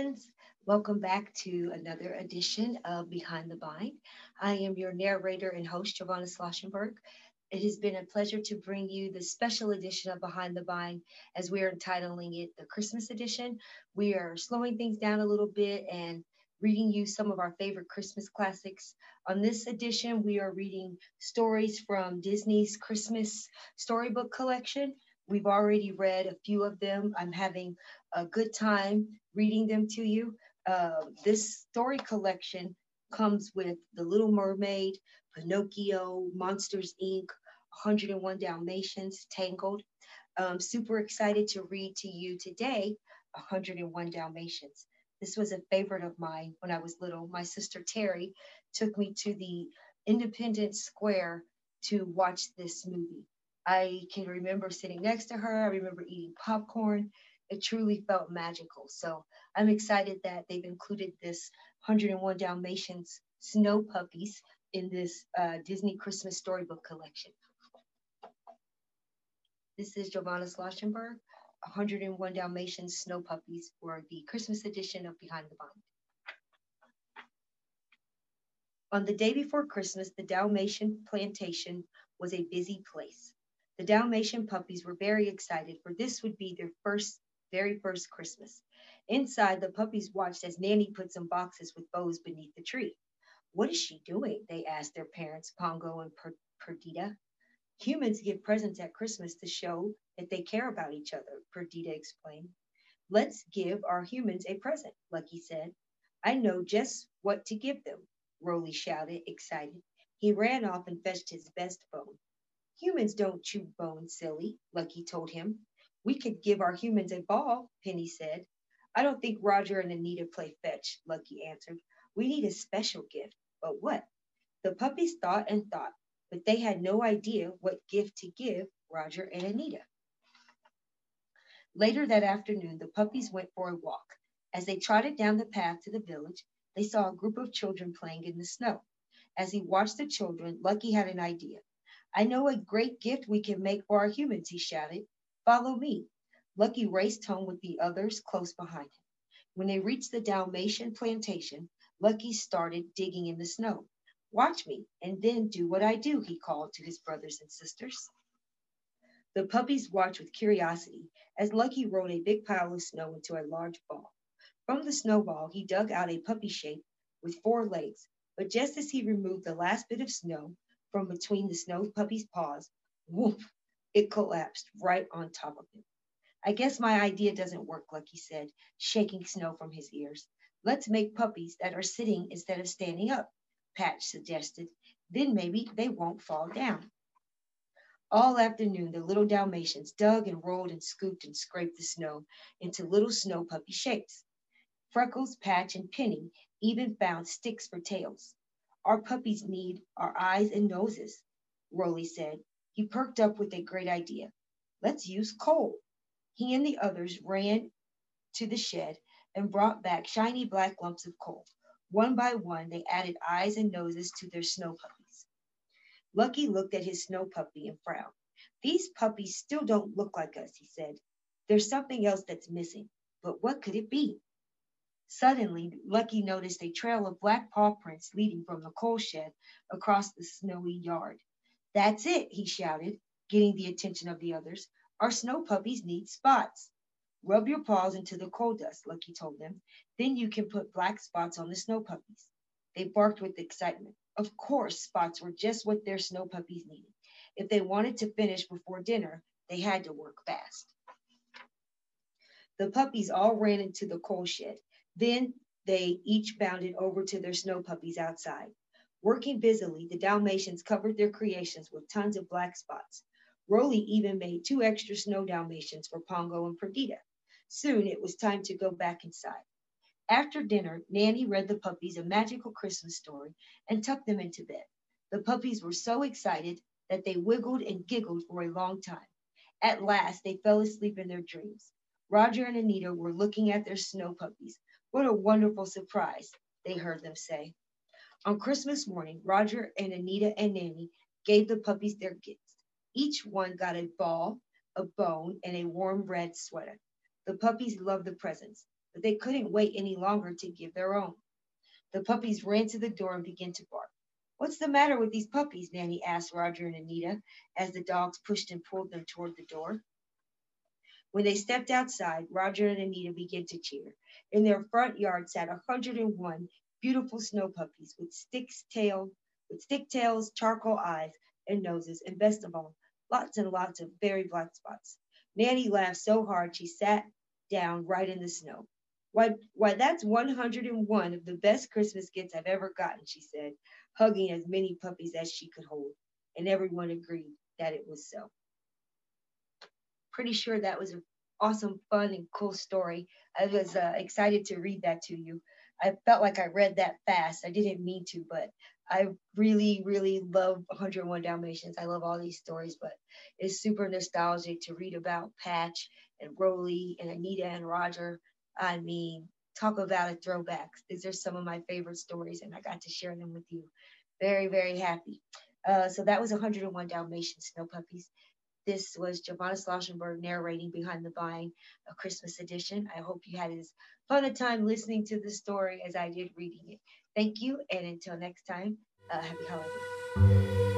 friends. Welcome back to another edition of Behind the Bind. I am your narrator and host, Giovanna Sloshenberg. It has been a pleasure to bring you the special edition of Behind the Bind as we are entitling it the Christmas edition. We are slowing things down a little bit and reading you some of our favorite Christmas classics. On this edition, we are reading stories from Disney's Christmas storybook collection. We've already read a few of them. I'm having a good time reading them to you. Uh, this story collection comes with The Little Mermaid, Pinocchio, Monsters Inc., 101 Dalmatians, Tangled. Um, super excited to read to you today 101 Dalmatians. This was a favorite of mine when I was little. My sister Terry took me to the Independence Square to watch this movie. I can remember sitting next to her. I remember eating popcorn. It truly felt magical. So I'm excited that they've included this 101 Dalmatians snow puppies in this uh, Disney Christmas storybook collection. This is Giovanna Sloshenberg, 101 Dalmatians snow puppies for the Christmas edition of Behind the Bind. On the day before Christmas, the Dalmatian plantation was a busy place. The Dalmatian puppies were very excited, for this would be their first, very first Christmas. Inside, the puppies watched as Nanny put some boxes with bows beneath the tree. What is she doing? They asked their parents, Pongo and per- Perdita. Humans give presents at Christmas to show that they care about each other, Perdita explained. Let's give our humans a present, Lucky said. I know just what to give them, Rolly shouted, excited. He ran off and fetched his best bone. Humans don't chew bones, silly, Lucky told him. We could give our humans a ball, Penny said. I don't think Roger and Anita play fetch, Lucky answered. We need a special gift. But what? The puppies thought and thought, but they had no idea what gift to give Roger and Anita. Later that afternoon, the puppies went for a walk. As they trotted down the path to the village, they saw a group of children playing in the snow. As he watched the children, Lucky had an idea. I know a great gift we can make for our humans, he shouted. Follow me. Lucky raced home with the others close behind him. When they reached the Dalmatian plantation, Lucky started digging in the snow. Watch me and then do what I do, he called to his brothers and sisters. The puppies watched with curiosity as Lucky rolled a big pile of snow into a large ball. From the snowball, he dug out a puppy shape with four legs, but just as he removed the last bit of snow, from between the snow puppy's paws. Whoop! It collapsed right on top of him. I guess my idea doesn't work, Lucky said, shaking snow from his ears. Let's make puppies that are sitting instead of standing up, Patch suggested. Then maybe they won't fall down. All afternoon, the little Dalmatians dug and rolled and scooped and scraped the snow into little snow puppy shapes. Freckles, Patch, and Penny even found sticks for tails. Our puppies need our eyes and noses, Rolly said. He perked up with a great idea. Let's use coal. He and the others ran to the shed and brought back shiny black lumps of coal. One by one, they added eyes and noses to their snow puppies. Lucky looked at his snow puppy and frowned. These puppies still don't look like us, he said. There's something else that's missing, but what could it be? Suddenly, Lucky noticed a trail of black paw prints leading from the coal shed across the snowy yard. That's it, he shouted, getting the attention of the others. Our snow puppies need spots. Rub your paws into the coal dust, Lucky told them. Then you can put black spots on the snow puppies. They barked with excitement. Of course, spots were just what their snow puppies needed. If they wanted to finish before dinner, they had to work fast. The puppies all ran into the coal shed. Then they each bounded over to their snow puppies outside. Working busily, the Dalmatians covered their creations with tons of black spots. Rolly even made two extra snow Dalmatians for Pongo and Perdita. Soon it was time to go back inside. After dinner, Nanny read the puppies a magical Christmas story and tucked them into bed. The puppies were so excited that they wiggled and giggled for a long time. At last, they fell asleep in their dreams. Roger and Anita were looking at their snow puppies, what a wonderful surprise, they heard them say. On Christmas morning, Roger and Anita and Nanny gave the puppies their gifts. Each one got a ball, a bone, and a warm red sweater. The puppies loved the presents. but they couldn't wait any longer to give their own. The puppies ran to the door and began to bark. What's the matter with these puppies? Nanny asked Roger and Anita as the dogs pushed and pulled them toward the door. When they stepped outside, Roger and Anita began to cheer. In their front yard sat a 101 beautiful snow puppies with sticks tail, with stick tails, charcoal eyes, and noses, and best of all, lots and lots of very black spots. Nanny laughed so hard she sat down right in the snow. Why, why, that's 101 of the best Christmas gifts I've ever gotten, she said, hugging as many puppies as she could hold. And everyone agreed that it was so. Pretty sure that was an awesome, fun, and cool story. I was uh, excited to read that to you. I felt like I read that fast. I didn't mean to, but I really, really love 101 Dalmatians. I love all these stories, but it's super nostalgic to read about Patch and Rolly and Anita and Roger. I mean, talk about a throwback. These are some of my favorite stories, and I got to share them with you. Very, very happy. Uh, so that was 101 Dalmatian Snow Puppies. This was Giovanna Schlossenberg narrating Behind the Bind, a Christmas edition. I hope you had as fun a time listening to the story as I did reading it. Thank you, and until next time, uh, happy holidays.